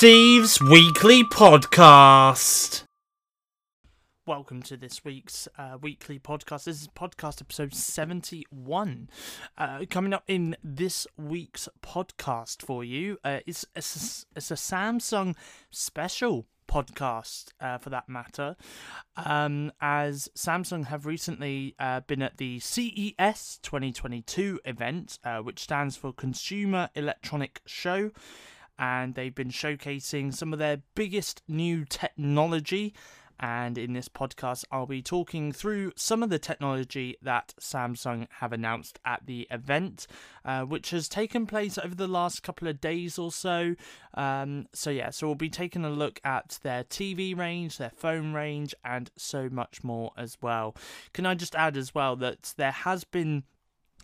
Steve's Weekly Podcast. Welcome to this week's uh, weekly podcast. This is podcast episode 71. Uh, coming up in this week's podcast for you uh, it's, it's a Samsung special podcast uh, for that matter, um, as Samsung have recently uh, been at the CES 2022 event, uh, which stands for Consumer Electronic Show, and they've been showcasing some of their biggest new technology and in this podcast, I'll be talking through some of the technology that Samsung have announced at the event, uh, which has taken place over the last couple of days or so. Um, so, yeah, so we'll be taking a look at their TV range, their phone range, and so much more as well. Can I just add as well that there has been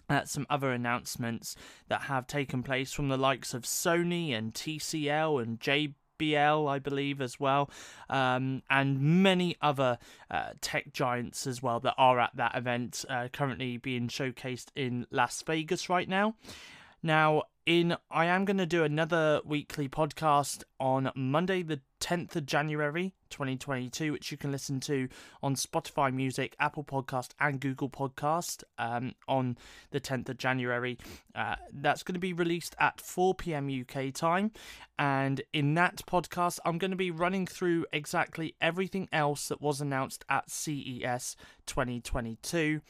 uh, some other announcements that have taken place from the likes of Sony and TCL and JBL I believe, as well, um, and many other uh, tech giants as well that are at that event, uh, currently being showcased in Las Vegas right now. Now, in I am going to do another weekly podcast on Monday, the 10th of January 2022, which you can listen to on Spotify Music, Apple Podcast, and Google Podcast um, on the 10th of January. Uh, that's going to be released at 4 pm UK time. And in that podcast, I'm going to be running through exactly everything else that was announced at CES 2022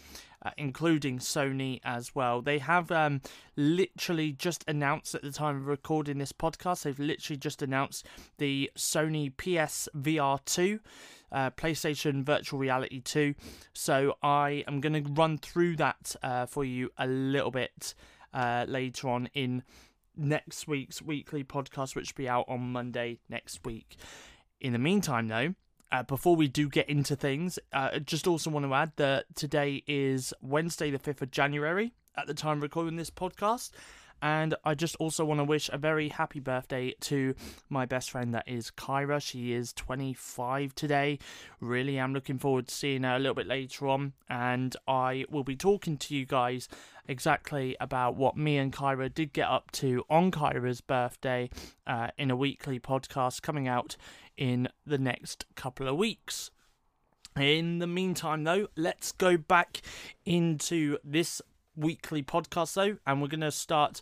uh, including Sony as well. They have um, literally just announced at the time of recording this podcast, they've literally just announced the Sony PS VR 2. Uh, PlayStation Virtual Reality 2. So I am going to run through that uh, for you a little bit uh, later on in next week's weekly podcast, which will be out on Monday next week. In the meantime, though, uh, before we do get into things, uh, just also want to add that today is Wednesday, the 5th of January, at the time recording this podcast. And I just also want to wish a very happy birthday to my best friend that is Kyra. She is 25 today. Really am looking forward to seeing her a little bit later on. And I will be talking to you guys exactly about what me and Kyra did get up to on Kyra's birthday uh, in a weekly podcast coming out in the next couple of weeks. In the meantime, though, let's go back into this weekly podcast, though, and we're going to start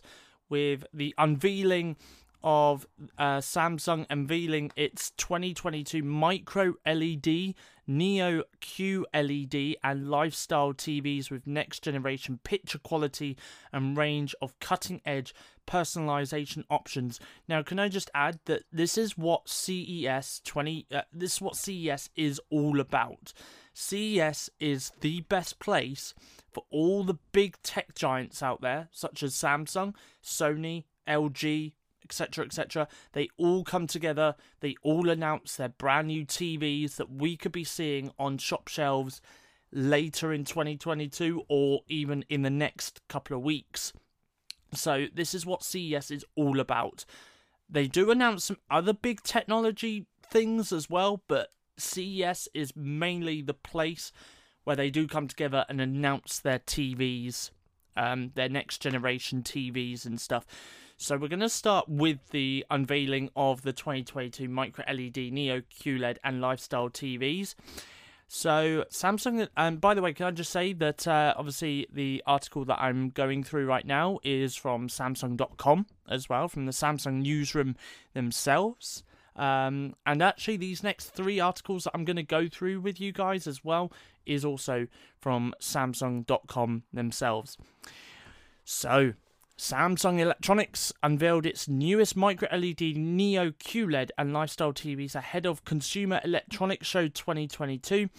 with the unveiling of uh, Samsung unveiling its 2022 micro LED, Neo QLED, and lifestyle TVs with next generation picture quality and range of cutting edge personalization options. Now, can I just add that this is what CES 20 uh, this is what CES is all about. CES is the best place for all the big tech giants out there, such as Samsung, Sony, LG, etc., etc. They all come together. They all announce their brand new TVs that we could be seeing on shop shelves later in 2022 or even in the next couple of weeks. So, this is what CES is all about. They do announce some other big technology things as well, but CES is mainly the place where they do come together and announce their TVs, um, their next generation TVs and stuff. So we're going to start with the unveiling of the 2022 Micro LED Neo QLED and Lifestyle TVs. So Samsung, and by the way, can I just say that uh, obviously the article that I'm going through right now is from Samsung.com as well, from the Samsung newsroom themselves. Um, and actually, these next three articles that I'm going to go through with you guys as well is also from Samsung.com themselves. So, Samsung Electronics unveiled its newest micro LED Neo QLED and lifestyle TVs ahead of Consumer Electronics Show 2022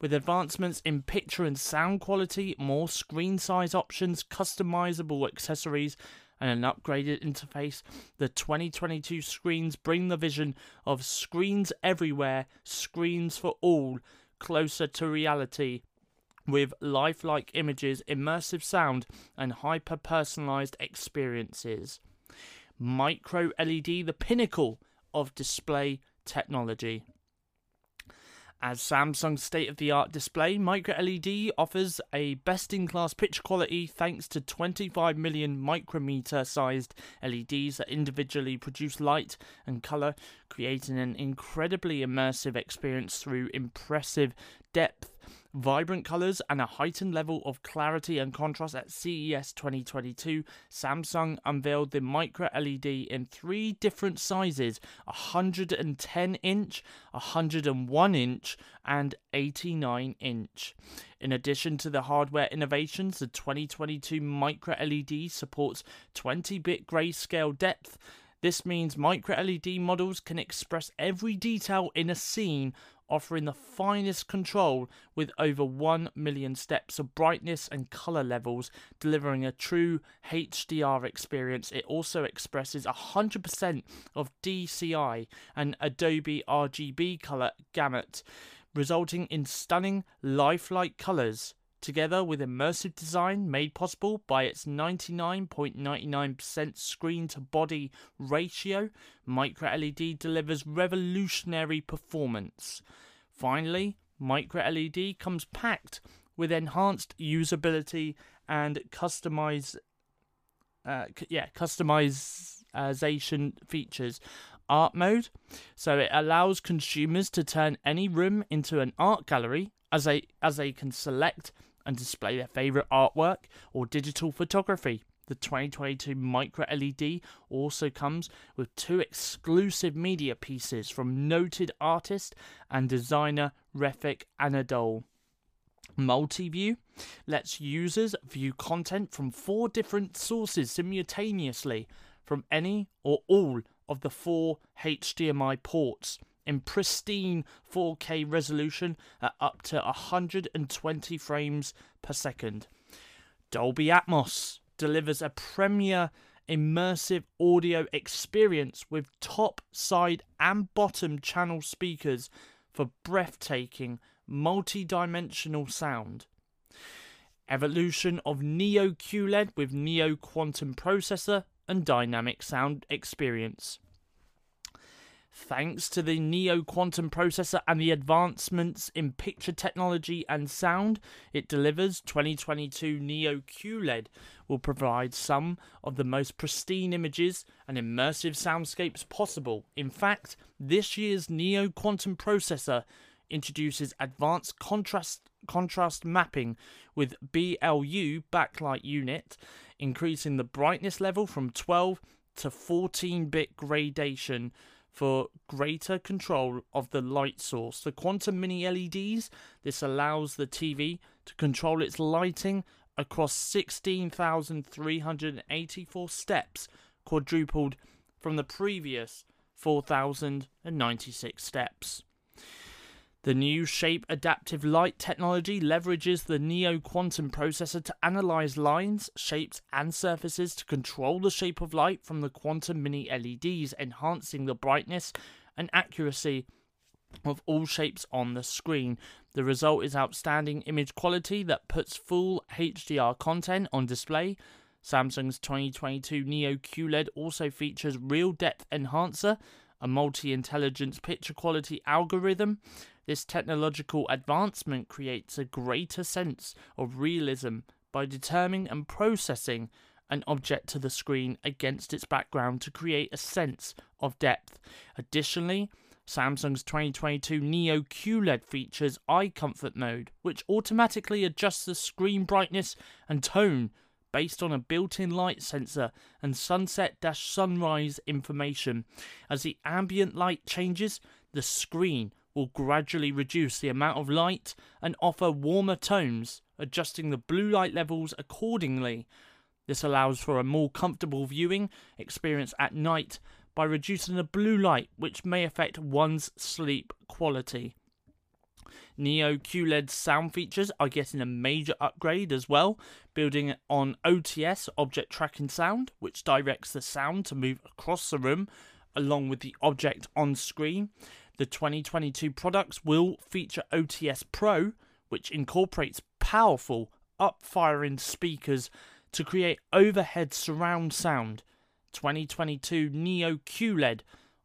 with advancements in picture and sound quality, more screen size options, customizable accessories, and an upgraded interface. The 2022 screens bring the vision of screens everywhere, screens for all, closer to reality with lifelike images, immersive sound, and hyper personalized experiences. Micro LED, the pinnacle of display technology. As Samsung's state of the art display, Micro LED offers a best in class picture quality thanks to 25 million micrometer sized LEDs that individually produce light and color, creating an incredibly immersive experience through impressive depth vibrant colors, and a heightened level of clarity and contrast at CES 2022, Samsung unveiled the micro LED in three different sizes 110 inch, 101 inch, and 89 inch. In addition to the hardware innovations, the 2022 micro LED supports 20 bit grayscale depth. This means micro LED models can express every detail in a scene offering the finest control with over 1 million steps of brightness and color levels, delivering a true HDR experience. It also expresses 100% of DCI and Adobe RGB color gamut, resulting in stunning lifelike colors together with immersive design made possible by its 99.99% screen to body ratio, Micro LED delivers revolutionary performance. Finally, Micro LED comes packed with enhanced usability and customize uh, yeah, customization features. Art mode, so it allows consumers to turn any room into an art gallery as they as they can select and display their favorite artwork or digital photography. The 2022 Micro LED also comes with two exclusive media pieces from noted artist and designer Refik Anadol. Multi-view lets users view content from four different sources simultaneously from any or all of the four HDMI ports in pristine 4K resolution at up to 120 frames per second. Dolby Atmos delivers a premier immersive audio experience with top, side, and bottom channel speakers for breathtaking, multi dimensional sound. Evolution of Neo QLED with Neo Quantum Processor and Dynamic Sound Experience. Thanks to the Neo Quantum processor and the advancements in picture technology and sound it delivers, 2022 Neo QLED will provide some of the most pristine images and immersive soundscapes possible. In fact, this year's Neo Quantum processor introduces advanced contrast contrast mapping with BLU backlight unit, increasing the brightness level from 12 to 14 bit gradation for greater control of the light source. The Quantum Mini LEDs, this allows the TV to control its lighting across 16,384 steps, quadrupled from the previous 4,096 steps. The new shape adaptive light technology leverages the Neo Quantum processor to analyze lines, shapes, and surfaces to control the shape of light from the Quantum Mini LEDs, enhancing the brightness and accuracy of all shapes on the screen. The result is outstanding image quality that puts full HDR content on display. Samsung's 2022 Neo QLED also features Real Depth Enhancer, a multi intelligence picture quality algorithm this technological advancement creates a greater sense of realism by determining and processing an object to the screen against its background to create a sense of depth. Additionally, Samsung's 2022 Neo QLED features Eye Comfort Mode, which automatically adjusts the screen brightness and tone based on a built in light sensor and sunset sunrise information. As the ambient light changes, the screen will gradually reduce the amount of light and offer warmer tones, adjusting the blue light levels accordingly. This allows for a more comfortable viewing experience at night by reducing the blue light, which may affect one's sleep quality. Neo QLED sound features are getting a major upgrade as well, building on OTS object tracking sound, which directs the sound to move across the room along with the object on screen. The 2022 products will feature OTS Pro, which incorporates powerful up-firing speakers to create overhead surround sound. 2022 Neo QLED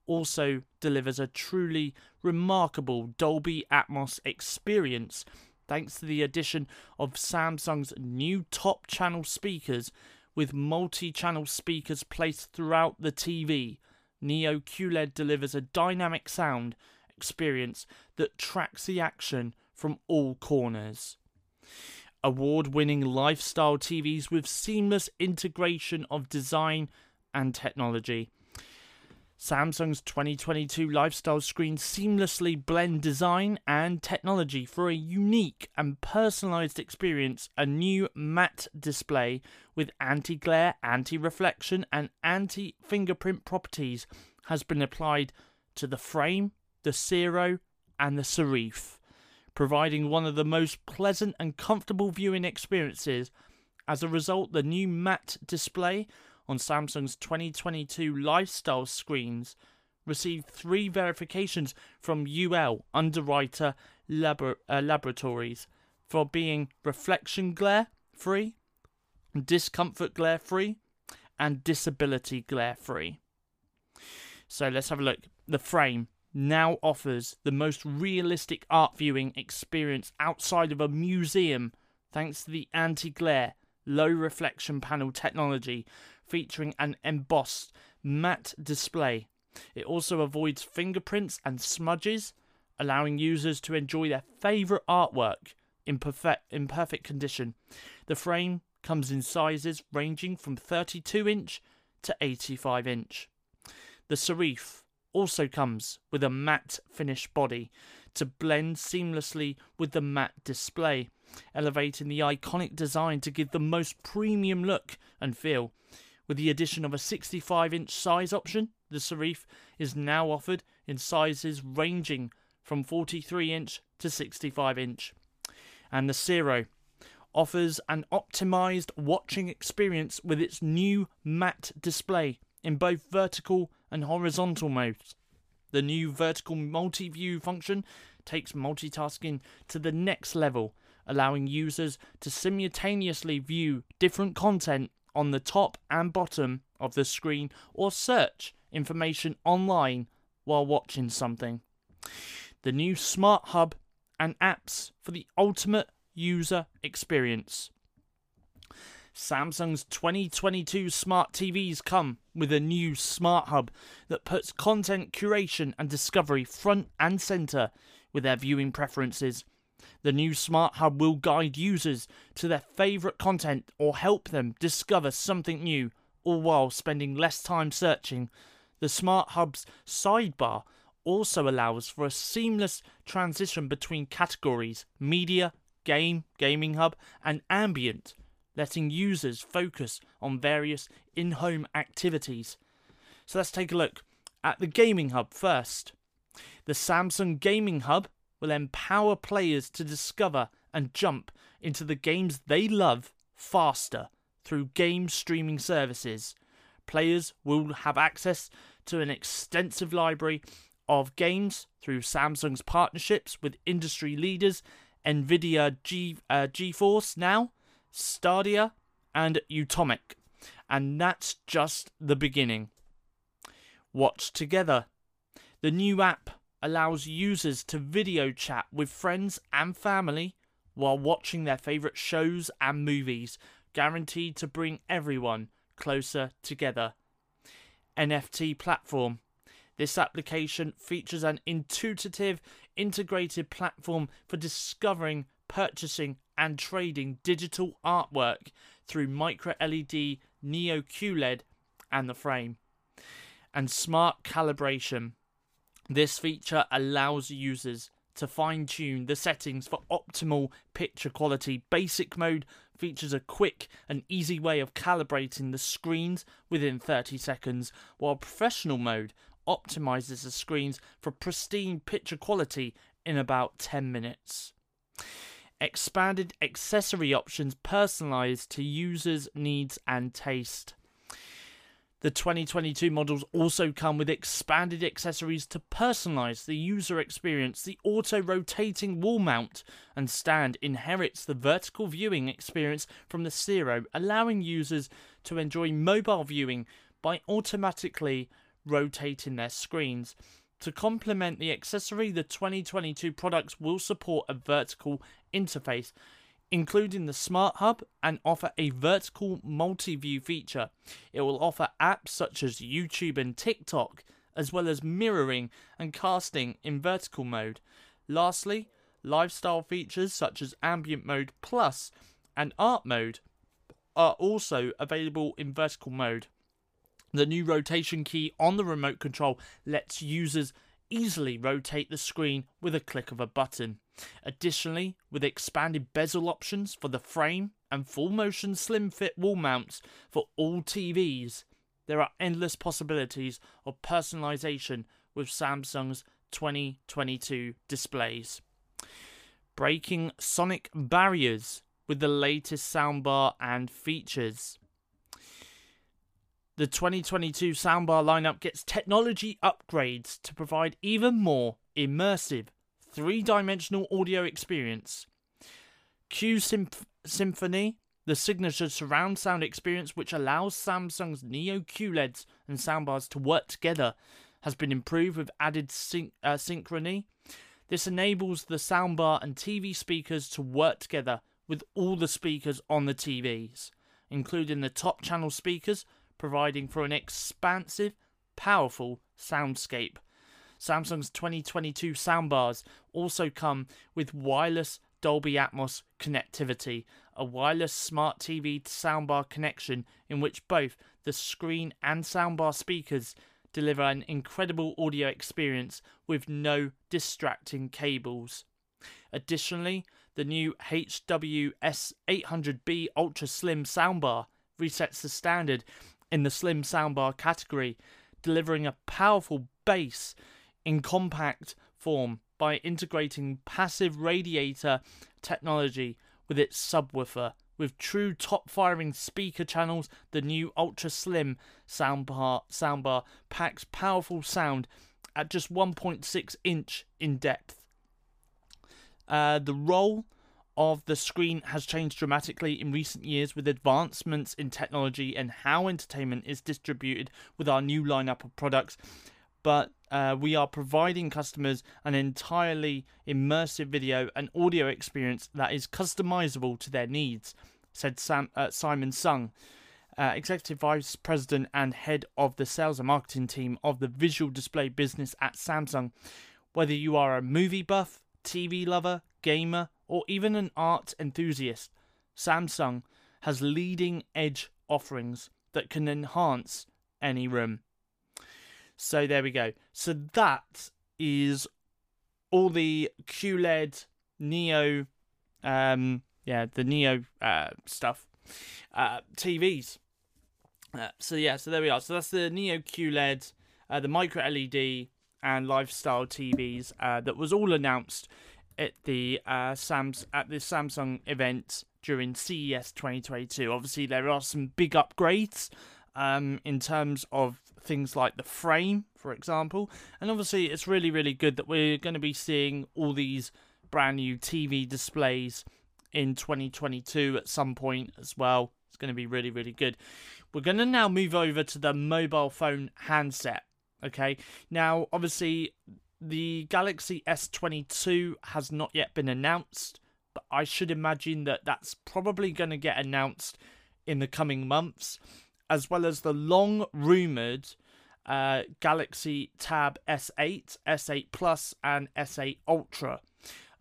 also delivers a truly remarkable Dolby Atmos experience thanks to the addition of Samsung's new top channel speakers with multi channel speakers placed throughout the TV. Neo QLED delivers a dynamic sound experience that tracks the action from all corners. Award winning lifestyle TVs with seamless integration of design and technology. Samsung's 2022 lifestyle screen seamlessly blend design and technology for a unique and personalized experience. A new matte display with anti glare, anti reflection, and anti fingerprint properties has been applied to the frame, the Zero, and the Serif, providing one of the most pleasant and comfortable viewing experiences. As a result, the new matte display on Samsung's 2022 lifestyle screens received three verifications from UL Underwriter uh, Laboratories for being reflection glare free, discomfort glare free, and disability glare free. So let's have a look. The frame now offers the most realistic art viewing experience outside of a museum thanks to the anti glare, low reflection panel technology featuring an embossed matte display. It also avoids fingerprints and smudges, allowing users to enjoy their favourite artwork in perfect, in perfect condition. The frame comes in sizes ranging from 32 inch to 85 inch. The Serif also comes with a matte finish body to blend seamlessly with the matte display, elevating the iconic design to give the most premium look and feel. With the addition of a 65 inch size option, the Serif is now offered in sizes ranging from 43 inch to 65 inch. And the Zero offers an optimized watching experience with its new matte display in both vertical and horizontal modes. The new vertical multi view function takes multitasking to the next level, allowing users to simultaneously view different content on the top and bottom of the screen or search information online while watching something. The new Smart Hub and apps for the ultimate user experience. Samsung's 2022 smart TVs come with a new Smart Hub that puts content curation and discovery front and center with their viewing preferences the new Smart Hub will guide users to their favourite content or help them discover something new, all while spending less time searching. The Smart Hub's sidebar also allows for a seamless transition between categories media, game, gaming hub, and ambient, letting users focus on various in home activities. So let's take a look at the gaming hub first. The Samsung Gaming Hub will empower players to discover and jump into the games they love faster through game streaming services. Players will have access to an extensive library of games through Samsung's partnerships with industry leaders Nvidia G, uh, GeForce Now, Stadia, and Utomik. And that's just the beginning. Watch together. The new app allows users to video chat with friends and family while watching their favourite shows and movies, guaranteed to bring everyone closer together. NFT platform. This application features an intuitive, integrated platform for discovering, purchasing, and trading digital artwork through micro LED, Neo QLED, and the frame. And smart calibration. This feature allows users to fine tune the settings for optimal picture quality. Basic mode features a quick and easy way of calibrating the screens within 30 seconds, while professional mode optimizes the screens for pristine picture quality in about 10 minutes. Expanded accessory options personalized to users' needs and taste. The 2022 models also come with expanded accessories to personalize the user experience. The auto rotating wall mount and stand inherits the vertical viewing experience from the Zero, allowing users to enjoy mobile viewing by automatically rotating their screens. To complement the accessory, the 2022 products will support a vertical interface, including the Smart Hub, and offer a vertical multi view feature. It will offer apps such as YouTube and TikTok, as well as mirroring and casting in vertical mode. Lastly, lifestyle features such as Ambient Mode Plus and Art Mode are also available in vertical mode. The new rotation key on the remote control lets users easily rotate the screen with a click of a button. Additionally, with expanded bezel options for the frame and full motion slim fit wall mounts for all TVs, there are endless possibilities of personalization with Samsung's 2022 displays. Breaking sonic barriers with the latest soundbar and features. The 2022 soundbar lineup gets technology upgrades to provide even more immersive, three dimensional audio experience. Q Symph- Symphony, the signature surround sound experience which allows Samsung's Neo QLEDs and soundbars to work together, has been improved with added syn- uh, synchrony. This enables the soundbar and TV speakers to work together with all the speakers on the TVs, including the top channel speakers providing for an expansive, powerful soundscape. Samsung's 2022 soundbars also come with wireless Dolby Atmos connectivity, a wireless smart TV soundbar connection in which both the screen and soundbar speakers deliver an incredible audio experience with no distracting cables. Additionally, the new HWS800B Ultra Slim soundbar resets the standard in the slim soundbar category, delivering a powerful bass in compact form by integrating passive radiator technology with its subwoofer. With true top firing speaker channels, the new ultra slim soundbar, soundbar packs powerful sound at just 1.6 inch in depth. Uh, the role of the screen has changed dramatically in recent years with advancements in technology and how entertainment is distributed with our new lineup of products. But uh, we are providing customers an entirely immersive video and audio experience that is customizable to their needs, said Sam, uh, Simon Sung. Uh, Executive Vice President and Head of the Sales and Marketing Team of the Visual Display business at Samsung. Whether you are a movie buff, TV lover, gamer, or even an art enthusiast, Samsung has leading edge offerings that can enhance any room. So there we go. So that is all the QLED Neo, um, yeah, the Neo uh, stuff, uh, TVs. Uh, so yeah, so there we are. So that's the Neo QLED, uh, the micro LED, and lifestyle TVs uh, that was all announced at the uh, Sams at the Samsung event during CES 2022. Obviously, there are some big upgrades um, in terms of things like the frame, for example, and obviously, it's really really good that we're going to be seeing all these brand new TV displays in 2022 at some point as well. It's going to be really really good. We're going to now move over to the mobile phone handset. Okay, now obviously the Galaxy S22 has not yet been announced, but I should imagine that that's probably going to get announced in the coming months, as well as the long rumored uh, Galaxy Tab S8, S8 Plus, and S8 Ultra.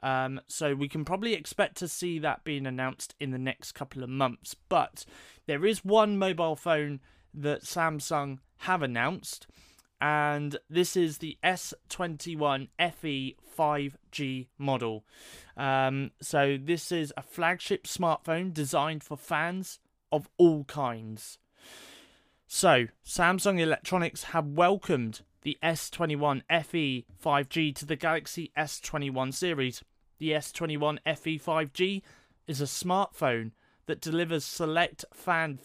Um, so we can probably expect to see that being announced in the next couple of months. But there is one mobile phone that Samsung have announced, and this is the S21 FE 5G model. Um, so, this is a flagship smartphone designed for fans of all kinds. So, Samsung Electronics have welcomed the S21 FE 5G to the Galaxy S21 series. The S21 FE 5G is a smartphone that delivers select fan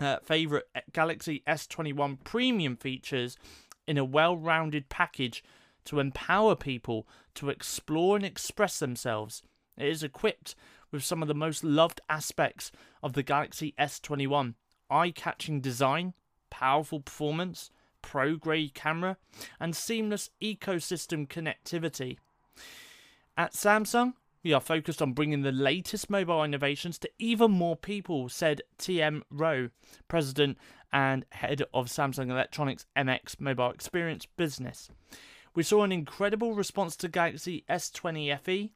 uh, favorite Galaxy S21 premium features in a well rounded package to empower people to explore and express themselves. It is equipped with some of the most loved aspects of the Galaxy S21 eye catching design, powerful performance, pro grade camera, and seamless ecosystem connectivity. At Samsung, we are focused on bringing the latest mobile innovations to even more people, said TM Roh, president and head of Samsung Electronics MX Mobile Experience Business. We saw an incredible response to Galaxy S20 FE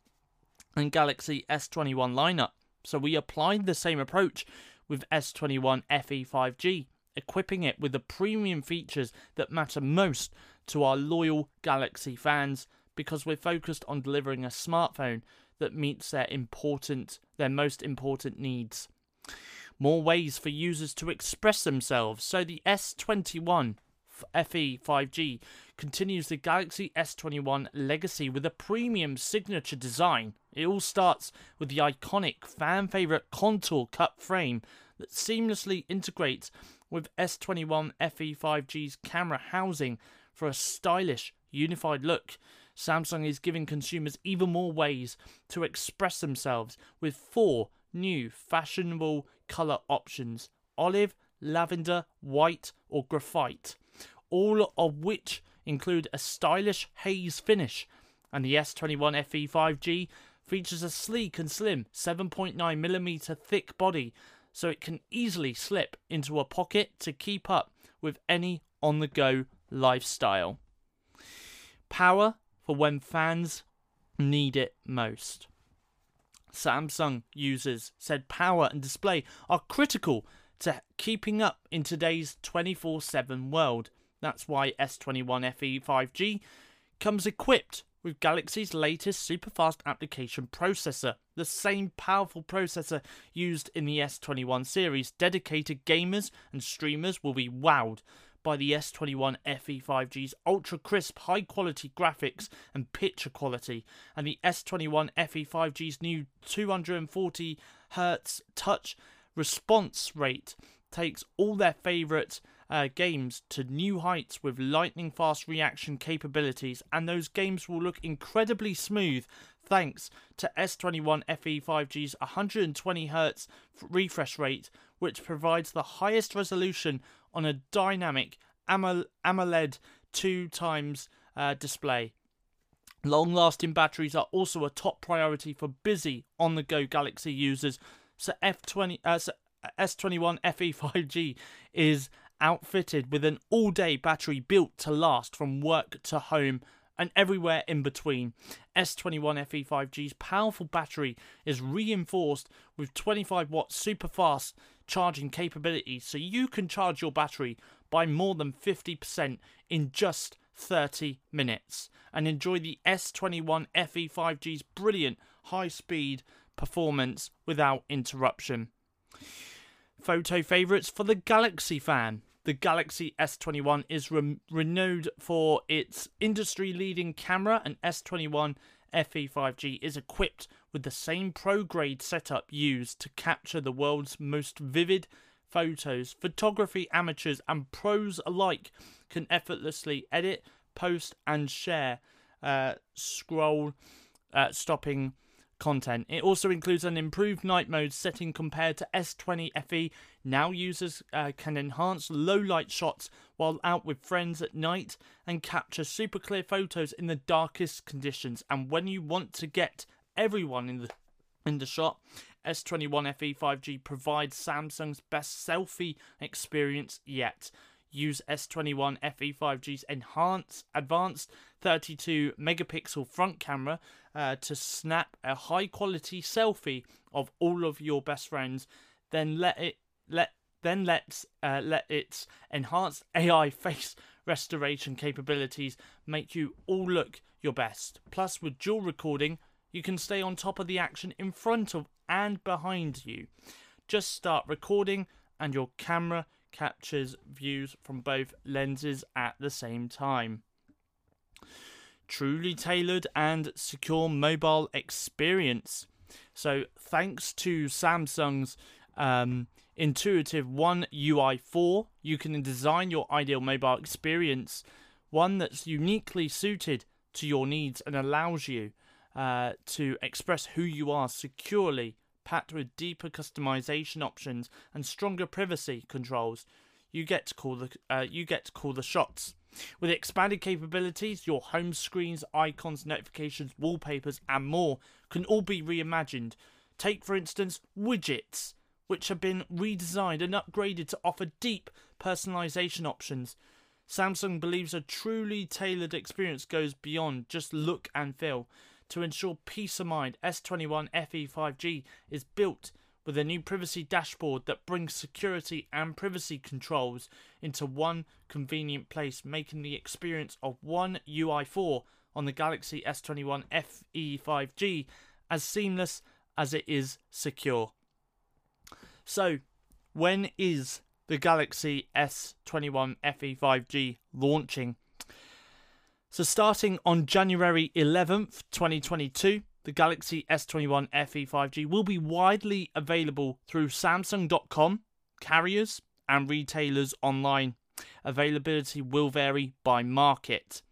and Galaxy S21 lineup, so we applied the same approach with S21 FE 5G, equipping it with the premium features that matter most to our loyal Galaxy fans because we're focused on delivering a smartphone that meets their important their most important needs. More ways for users to express themselves. So the S21 FE 5G continues the Galaxy S21 legacy with a premium signature design. It all starts with the iconic fan favorite contour cut frame that seamlessly integrates with S21 FE 5G's camera housing for a stylish, unified look. Samsung is giving consumers even more ways to express themselves with four new fashionable colour options olive, lavender, white, or graphite, all of which include a stylish haze finish. And the S21 FE 5G features a sleek and slim 7.9mm thick body, so it can easily slip into a pocket to keep up with any on the go lifestyle. Power for when fans need it most. Samsung users said power and display are critical to keeping up in today's 24 7 world. That's why S21 FE 5G comes equipped with Galaxy's latest super fast application processor, the same powerful processor used in the S21 series. Dedicated gamers and streamers will be wowed by the S21 FE 5G's ultra crisp, high quality graphics and picture quality, and the S21 FE 5G's new 240 Hz touch response rate takes all their favourite uh, games to new heights with lightning fast reaction capabilities, and those games will look incredibly smooth thanks to S21 FE 5G's 120 Hz refresh rate, which provides the highest resolution on a dynamic AMOLED 2 times uh, display. Long lasting batteries are also a top priority for busy on the go Galaxy users. So F20 uh, so S21 FE 5G is outfitted with an all day battery built to last from work to home and everywhere in between. S21 FE 5G's powerful battery is reinforced with 25 watt super fast charging capability so you can charge your battery by more than 50% in just 30 minutes and enjoy the S21 FE 5G's brilliant high speed performance without interruption. Photo favourites for the Galaxy fan. The Galaxy S21 is re- renowned for its industry leading camera, and S21 FE 5G is equipped with the same pro grade setup used to capture the world's most vivid photos. Photography amateurs and pros alike can effortlessly edit, post, and share uh, scroll uh, stopping content. It also includes an improved night mode setting compared to S20 FE. Now users uh, can enhance low light shots while out with friends at night and capture super clear photos in the darkest conditions. And when you want to get everyone in the in the shot, S21 FE 5G provides Samsung's best selfie experience yet. Use S21 FE 5G's enhanced, advanced 32 megapixel front camera uh, to snap a high quality selfie of all of your best friends. Then let it let then let's uh, let its enhanced AI face restoration capabilities make you all look your best. Plus, with dual recording, you can stay on top of the action in front of and behind you. Just start recording, and your camera captures views from both lenses at the same time. Truly tailored and secure mobile experience. So, thanks to Samsung's um, intuitive One UI 4, you can design your ideal mobile experience, one that's uniquely suited to your needs and allows you uh, to express who you are securely, packed with deeper customization options and stronger privacy controls. you get to call the uh, you get to call the shots. With expanded capabilities, your home screens, icons, notifications, wallpapers, and more can all be reimagined. Take, for instance, widgets, which have been redesigned and upgraded to offer deep personalization options. Samsung believes a truly tailored experience goes beyond just look and feel. To ensure peace of mind, S21 FE 5G is built with a new privacy dashboard that brings security and privacy controls into one convenient place, making the experience of one UI4 on the Galaxy S21 FE 5G as seamless as it is secure. So, when is the Galaxy S21 FE 5G launching? So, starting on January 11th, 2022, the Galaxy S21 FE 5G will be widely available through Samsung.com, carriers, and retailers online. Availability will vary by market.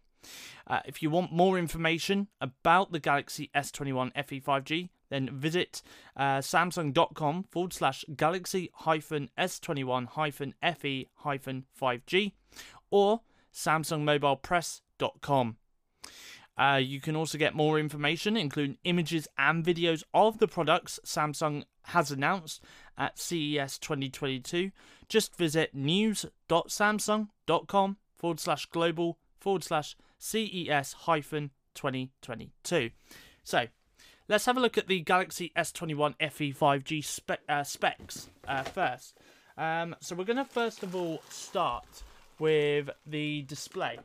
Uh, if you want more information about the Galaxy S21 FE 5G, then visit uh, samsung.com forward slash galaxy hyphen S21 hyphen FE hyphen 5G or samsungmobilepress.com. Uh, you can also get more information, including images and videos of the products Samsung has announced at CES 2022. Just visit news.samsung.com forward slash global forward slash CES hyphen 2022. So, let's have a look at the Galaxy S21 FE 5G spe- uh, specs uh, first. Um, so, we're going to first of all start with the display.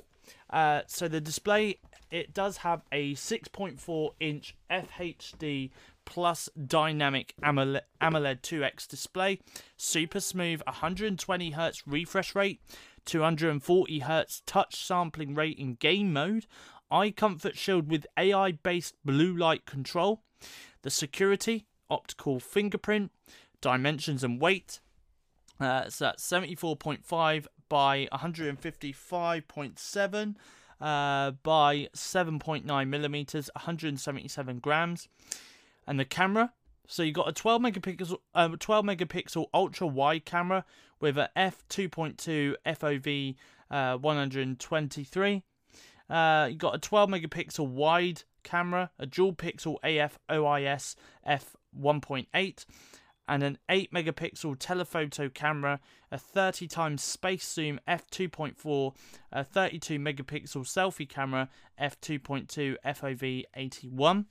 Uh, so the display it does have a 6.4 inch FHD plus dynamic AMOLED, AMOLED 2X display, super smooth 120 Hz refresh rate, 240 Hz touch sampling rate in game mode, eye comfort shield with AI based blue light control, the security, optical fingerprint, dimensions and weight. Uh, so that's 74.5 by 155.7 uh, by 7.9 millimeters, 177 grams, and the camera. So you got a 12 megapixel, uh, 12 megapixel ultra wide camera with a f 2.2 FOV uh, 123. Uh, you got a 12 megapixel wide camera, a dual pixel AF OIS f 1.8 and an 8 megapixel telephoto camera, a 30 times space zoom f2.4, a 32 megapixel selfie camera f2.2 FOV 81.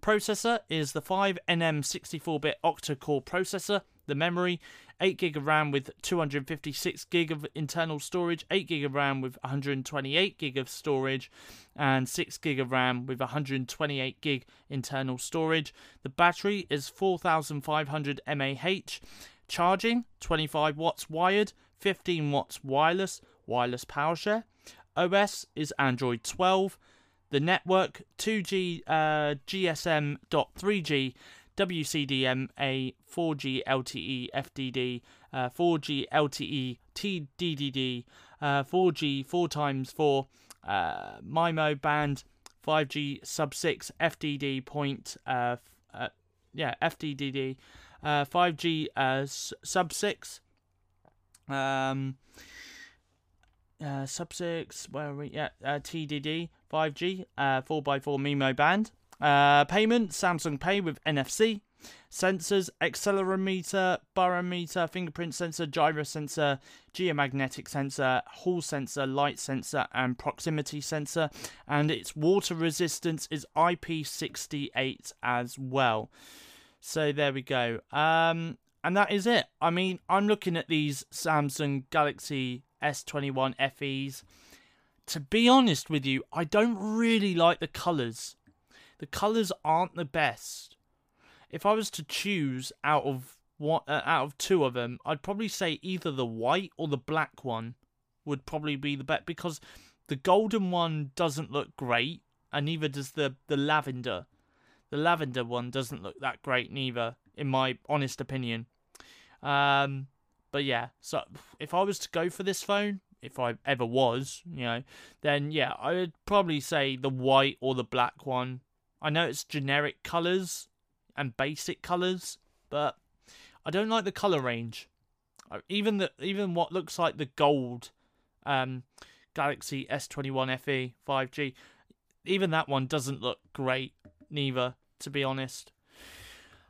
Processor is the 5nm 64-bit octa-core processor. The memory 8 gig of RAM with 256 gig of internal storage, 8 gig of RAM with 128 gig of storage, and 6 gig of RAM with 128 gig internal storage. The battery is 4500 mAh. Charging 25 watts wired, 15 watts wireless, wireless power share. OS is Android 12. The network 2G uh, GSM.3G WCDMA 4G LTE FDD, uh, 4G LTE TDDD, uh, 4G 4 times 4 uh, MIMO band, 5G sub 6 FDD point, uh, uh, yeah, FDDD, uh, 5G uh, sub 6. Um, uh, sub 6, where are we? Yeah, uh, TDD, 5G, uh, 4x4 MIMO band. Uh, payment Samsung Pay with NFC. Sensors, accelerometer, barometer, fingerprint sensor, gyro sensor, geomagnetic sensor, hall sensor, light sensor, and proximity sensor. And its water resistance is IP68 as well. So there we go. Um, and that is it. I mean, I'm looking at these Samsung Galaxy S21 FEs. To be honest with you, I don't really like the colours the colors aren't the best. If I was to choose out of what uh, out of two of them, I'd probably say either the white or the black one would probably be the best because the golden one doesn't look great, and neither does the the lavender. The lavender one doesn't look that great neither, in my honest opinion. Um, but yeah, so if I was to go for this phone, if I ever was, you know, then yeah, I would probably say the white or the black one I know it's generic colours and basic colours, but I don't like the colour range. Even the even what looks like the gold um, Galaxy S21 FE 5G, even that one doesn't look great neither, to be honest.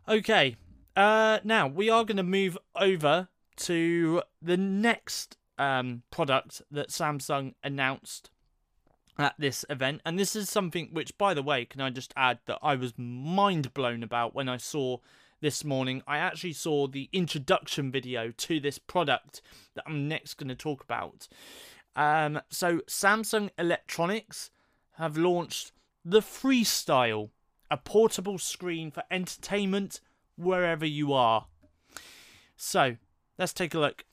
Okay, uh, now we are going to move over to the next um, product that Samsung announced at this event. And this is something which, by the way, can I just add that I was mind blown about when I saw this morning. I actually saw the introduction video to this product that I'm next going to talk about. Um, so, Samsung Electronics have launched the Freestyle, a portable screen for entertainment wherever you are. So, let's take a look.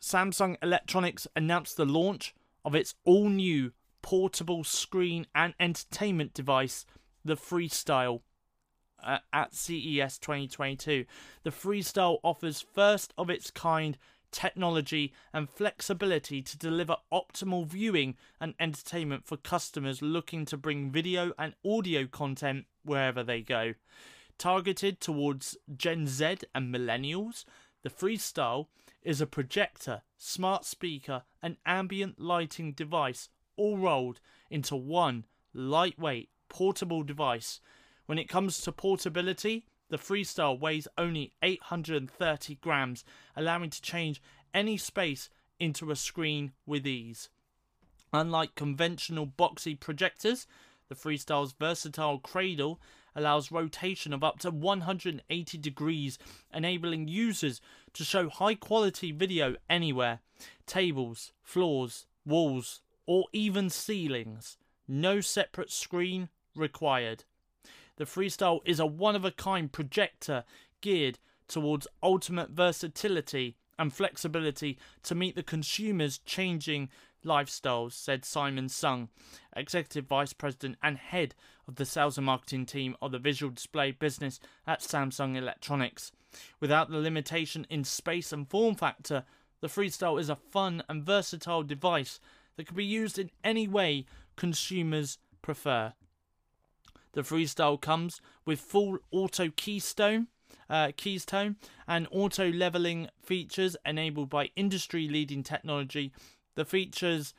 Samsung Electronics announced the launch of its all new portable screen and entertainment device, the Freestyle, uh, at CES 2022. The Freestyle offers first of its kind technology and flexibility to deliver optimal viewing and entertainment for customers looking to bring video and audio content wherever they go. Targeted towards Gen Z and millennials, the Freestyle is a projector, smart speaker, and ambient lighting device all rolled into one lightweight portable device. When it comes to portability, the Freestyle weighs only 830 grams, allowing to change any space into a screen with ease. Unlike conventional boxy projectors, the Freestyle's versatile cradle allows rotation of up to 180 degrees, enabling users to show high quality video anywhere tables, floors, walls, or even ceilings. No separate screen required. The Freestyle is a one of a kind projector geared towards ultimate versatility and flexibility to meet the consumer's changing lifestyles, said Simon Sung, Executive Vice President and Head of the Sales and Marketing Team of the Visual Display business at Samsung Electronics. Without the limitation in space and form factor, the Freestyle is a fun and versatile device that can be used in any way consumers prefer. The Freestyle comes with full auto keystone, uh, keystone and auto leveling features enabled by industry leading technology. The features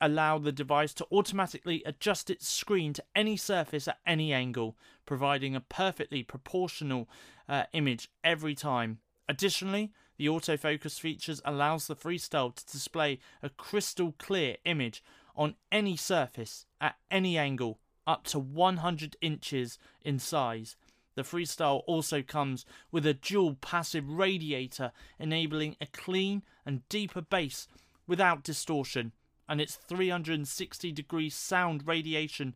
allow the device to automatically adjust its screen to any surface at any angle, providing a perfectly proportional uh, image every time. Additionally, the autofocus features allows the Freestyle to display a crystal clear image on any surface at any angle up to 100 inches in size. The Freestyle also comes with a dual passive radiator enabling a clean and deeper bass without distortion and its 360 degree sound radiation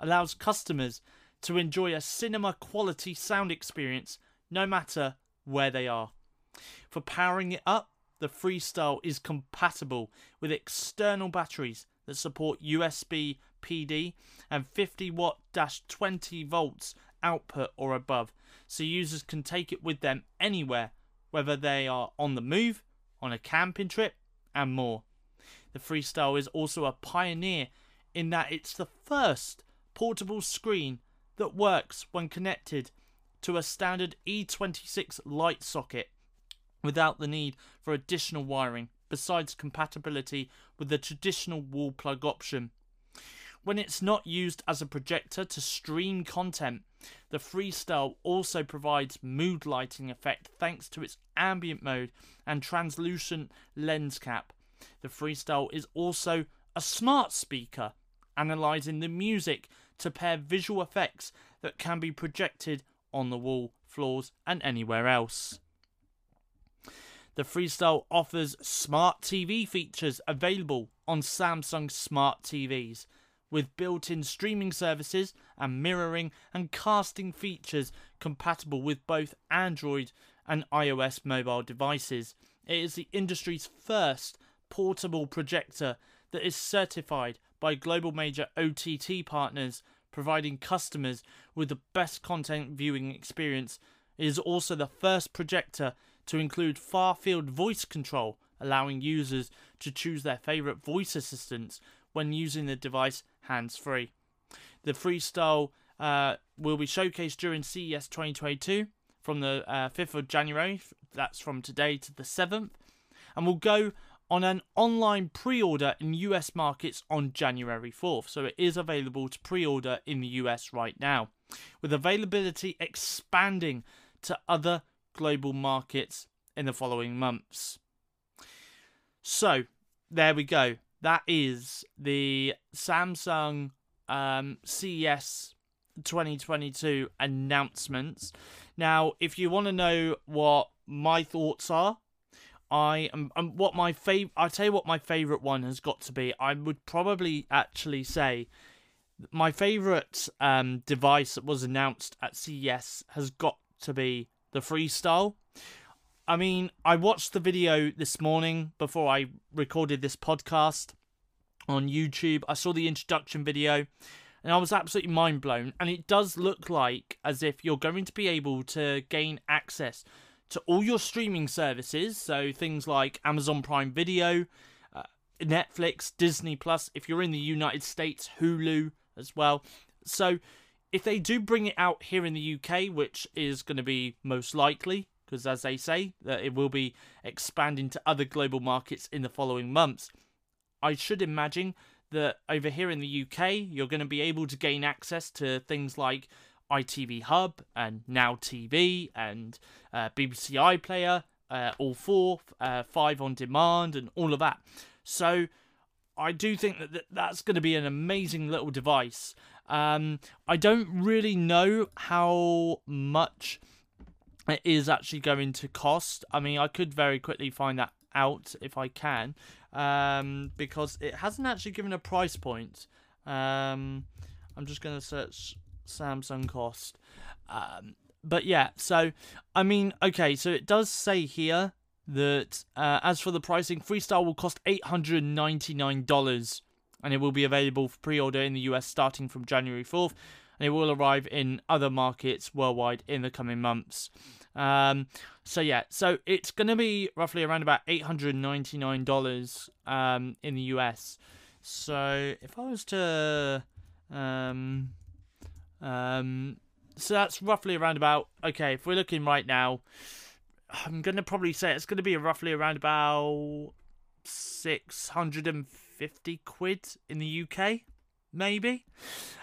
allows customers to enjoy a cinema quality sound experience no matter where they are. For powering it up, the Freestyle is compatible with external batteries that support USB PD and 50 watt 20 volts output or above, so users can take it with them anywhere, whether they are on the move, on a camping trip, and more. The Freestyle is also a pioneer in that it's the first portable screen that works when connected to a standard E26 light socket without the need for additional wiring, besides compatibility with the traditional wall plug option. When it's not used as a projector to stream content, the Freestyle also provides mood lighting effect thanks to its ambient mode and translucent lens cap. The Freestyle is also a smart speaker, analyzing the music to pair visual effects that can be projected on the wall, floors, and anywhere else. The Freestyle offers smart TV features available on Samsung smart TVs with built in streaming services and mirroring and casting features compatible with both Android and iOS mobile devices. It is the industry's first portable projector that is certified by global major OTT partners, providing customers with the best content viewing experience. It is also the first projector to include far field voice control, allowing users to choose their favorite voice assistants when using the device hands free. The Freestyle uh, will be showcased during CES 2022 from the uh, 5th of January, that's from today to the 7th. and will go on an online pre order in US markets on January 4th. So it is available to pre order in the US right now, with availability expanding to other global markets in the following months. So there we go. That is the Samsung um, CES 2022 announcements. Now, if you want to know what my thoughts are, I am um, what my fav I'll tell you what my favorite one has got to be. I would probably actually say my favorite um, device that was announced at CES has got to be the Freestyle. I mean, I watched the video this morning before I recorded this podcast on YouTube. I saw the introduction video and I was absolutely mind blown. And it does look like as if you're going to be able to gain access to all your streaming services. So things like Amazon Prime Video, uh, Netflix, Disney Plus, if you're in the United States, Hulu as well. So if they do bring it out here in the UK, which is going to be most likely, because as they say, that it will be expanding to other global markets in the following months. I should imagine that over here in the UK, you're going to be able to gain access to things like ITV Hub and Now TV and uh, BBC iPlayer, uh, all four, uh, five on demand, and all of that. So I do think that that's going to be an amazing little device. Um, I don't really know how much it is actually going to cost. I mean, I could very quickly find that out if I can, um, because it hasn't actually given a price point. Um, I'm just going to search Samsung cost. Um, but yeah, so I mean, okay, so it does say here that uh, as for the pricing, Freestyle will cost $899 and it will be available for pre order in the US starting from January 4th and it will arrive in other markets worldwide in the coming months. Um, so yeah, so it's going to be roughly around about $899 um, in the US. So if I was to um, um, so that's roughly around about okay. If we're looking right now, I'm gonna probably say it's gonna be roughly around about six hundred and fifty quid in the UK, maybe.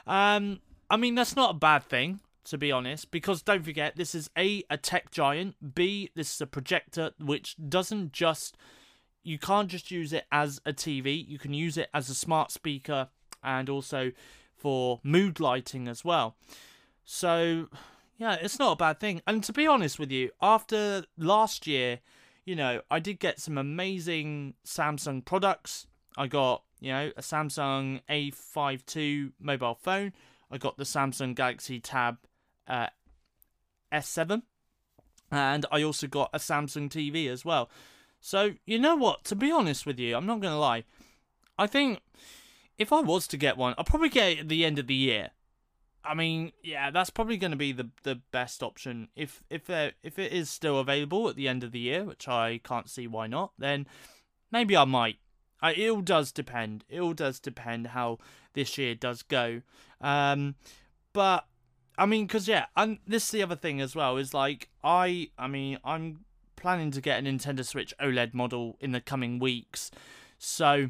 Um, I mean that's not a bad thing to be honest, because don't forget this is a a tech giant. B this is a projector which doesn't just you can't just use it as a TV. You can use it as a smart speaker and also for mood lighting as well. So, yeah, it's not a bad thing. And to be honest with you, after last year, you know, I did get some amazing Samsung products. I got, you know, a Samsung A52 mobile phone. I got the Samsung Galaxy Tab uh, S7. And I also got a Samsung TV as well. So, you know what? To be honest with you, I'm not going to lie. I think if I was to get one, I'll probably get it at the end of the year. I mean, yeah, that's probably going to be the the best option. If if there if it is still available at the end of the year, which I can't see why not, then maybe I might. It all does depend. It all does depend how this year does go. Um, but I mean, because yeah, and this is the other thing as well is like I I mean I'm planning to get a Nintendo Switch OLED model in the coming weeks, so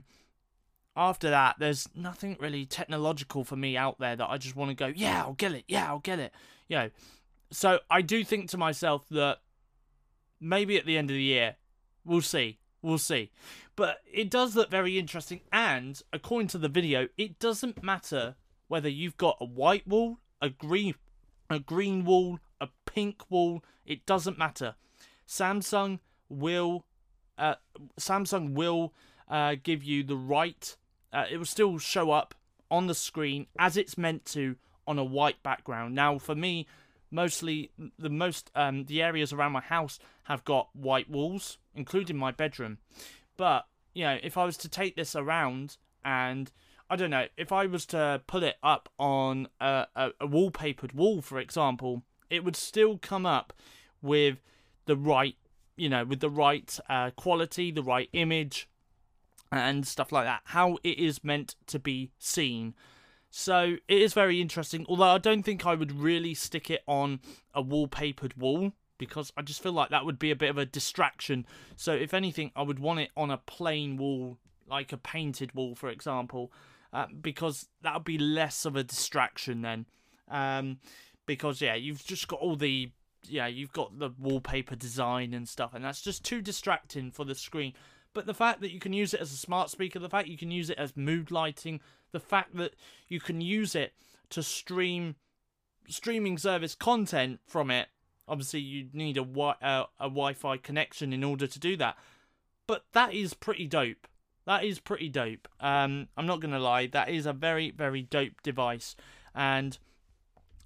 after that, there's nothing really technological for me out there that I just want to go, yeah, I'll get it, yeah, I'll get it. You know, so I do think to myself that maybe at the end of the year, we'll see, we'll see. But it does look very interesting, and according to the video, it doesn't matter whether you've got a white wall, a green, a green wall, a pink wall. It doesn't matter. Samsung will, uh, Samsung will uh, give you the right uh, it will still show up on the screen as it's meant to on a white background. Now, for me, mostly the most um, the areas around my house have got white walls, including my bedroom. But you know, if I was to take this around and I don't know, if I was to put it up on a, a, a wallpapered wall, for example, it would still come up with the right, you know, with the right uh, quality, the right image, and stuff like that, how it is meant to be seen. So it is very interesting, although I don't think I would really stick it on a wallpapered wall because I just feel like that would be a bit of a distraction. So if anything, I would want it on a plain wall, like a painted wall, for example, uh, because that would be less of a distraction then. Um, because yeah, you've just got all the yeah, you've got the wallpaper design and stuff, and that's just too distracting for the screen. But the fact that you can use it as a smart speaker, the fact you can use it as mood lighting, the fact that you can use it to stream streaming service content from it. Obviously, you need a, wi- uh, a Wi-Fi connection in order to do that. But that is pretty dope. That is pretty dope. Um, I'm not gonna lie, that is a very very dope device, and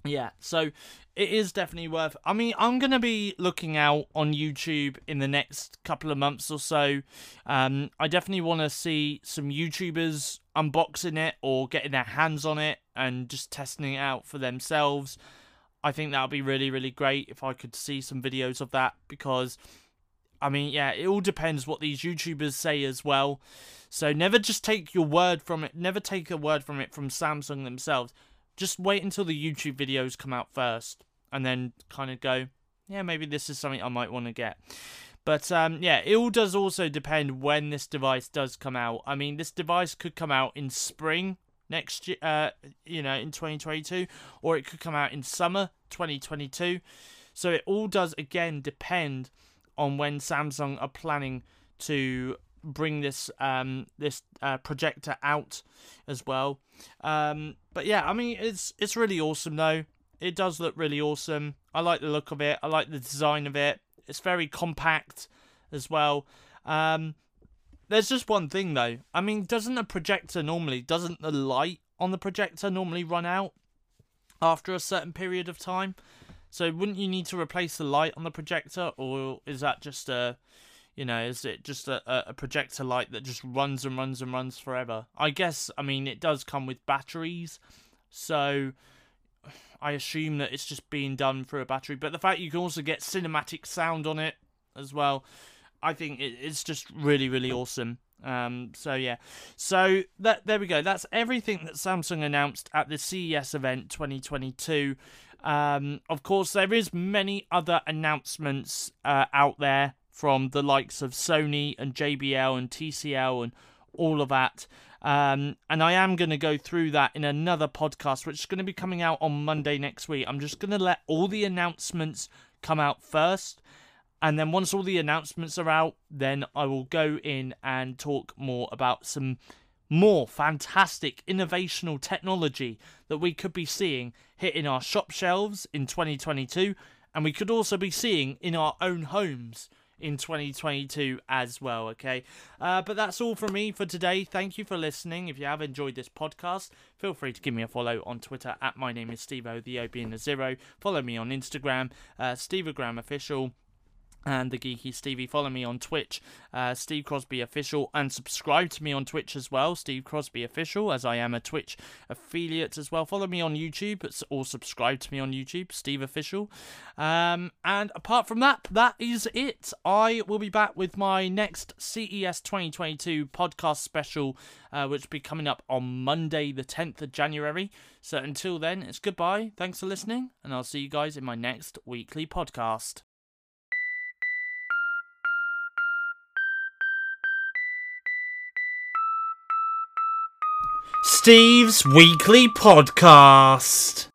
yeah, so it is definitely worth. I mean, I'm gonna be looking out on YouTube in the next couple of months or so. Um, I definitely want to see some YouTubers unboxing it or getting their hands on it and just testing it out for themselves. I think that would be really, really great if I could see some videos of that because, I mean, yeah, it all depends what these YouTubers say as well. So never just take your word from it. Never take a word from it from Samsung themselves just wait until the YouTube videos come out first and then kind of go, yeah, maybe this is something I might want to get. But um, yeah, it all does also depend when this device does come out. I mean, this device could come out in spring next year, uh, you know, in 2022, or it could come out in summer 2022. So it all does again depend on when Samsung are planning to bring this um this uh, projector out as well. Um, but yeah, I mean it's it's really awesome though. It does look really awesome. I like the look of it. I like the design of it. It's very compact as well. Um, there's just one thing though. I mean, doesn't the projector normally doesn't the light on the projector normally run out after a certain period of time? So wouldn't you need to replace the light on the projector, or is that just a you know, is it just a, a projector light that just runs and runs and runs forever? I guess, I mean, it does come with batteries, so I assume that it's just being done through a battery. But the fact you can also get cinematic sound on it as well, I think it, it's just really, really awesome. Um, so yeah, so that there we go. That's everything that Samsung announced at the CES event 2022. Um, of course, there is many other announcements uh, out there from the likes of Sony and JBL and TCL and all of that. Um, and I am going to go through that in another podcast, which is going to be coming out on Monday next week. I'm just going to let all the announcements come out first. And then once all the announcements are out, then I will go in and talk more about some more fantastic innovational technology that we could be seeing hitting our shop shelves in 2022. And we could also be seeing in our own homes in 2022 as well, okay? Uh, but that's all from me for today. Thank you for listening. If you have enjoyed this podcast, feel free to give me a follow on Twitter at my name is Steve O, the O zero. Follow me on Instagram, uh, Steveogram Official and the Geeky Stevie. Follow me on Twitch, uh, Steve Crosby Official, and subscribe to me on Twitch as well, Steve Crosby Official, as I am a Twitch affiliate as well. Follow me on YouTube or subscribe to me on YouTube, Steve Official. Um, and apart from that, that is it. I will be back with my next CES 2022 podcast special, uh, which will be coming up on Monday, the 10th of January. So until then, it's goodbye. Thanks for listening, and I'll see you guys in my next weekly podcast. Steve's Weekly Podcast.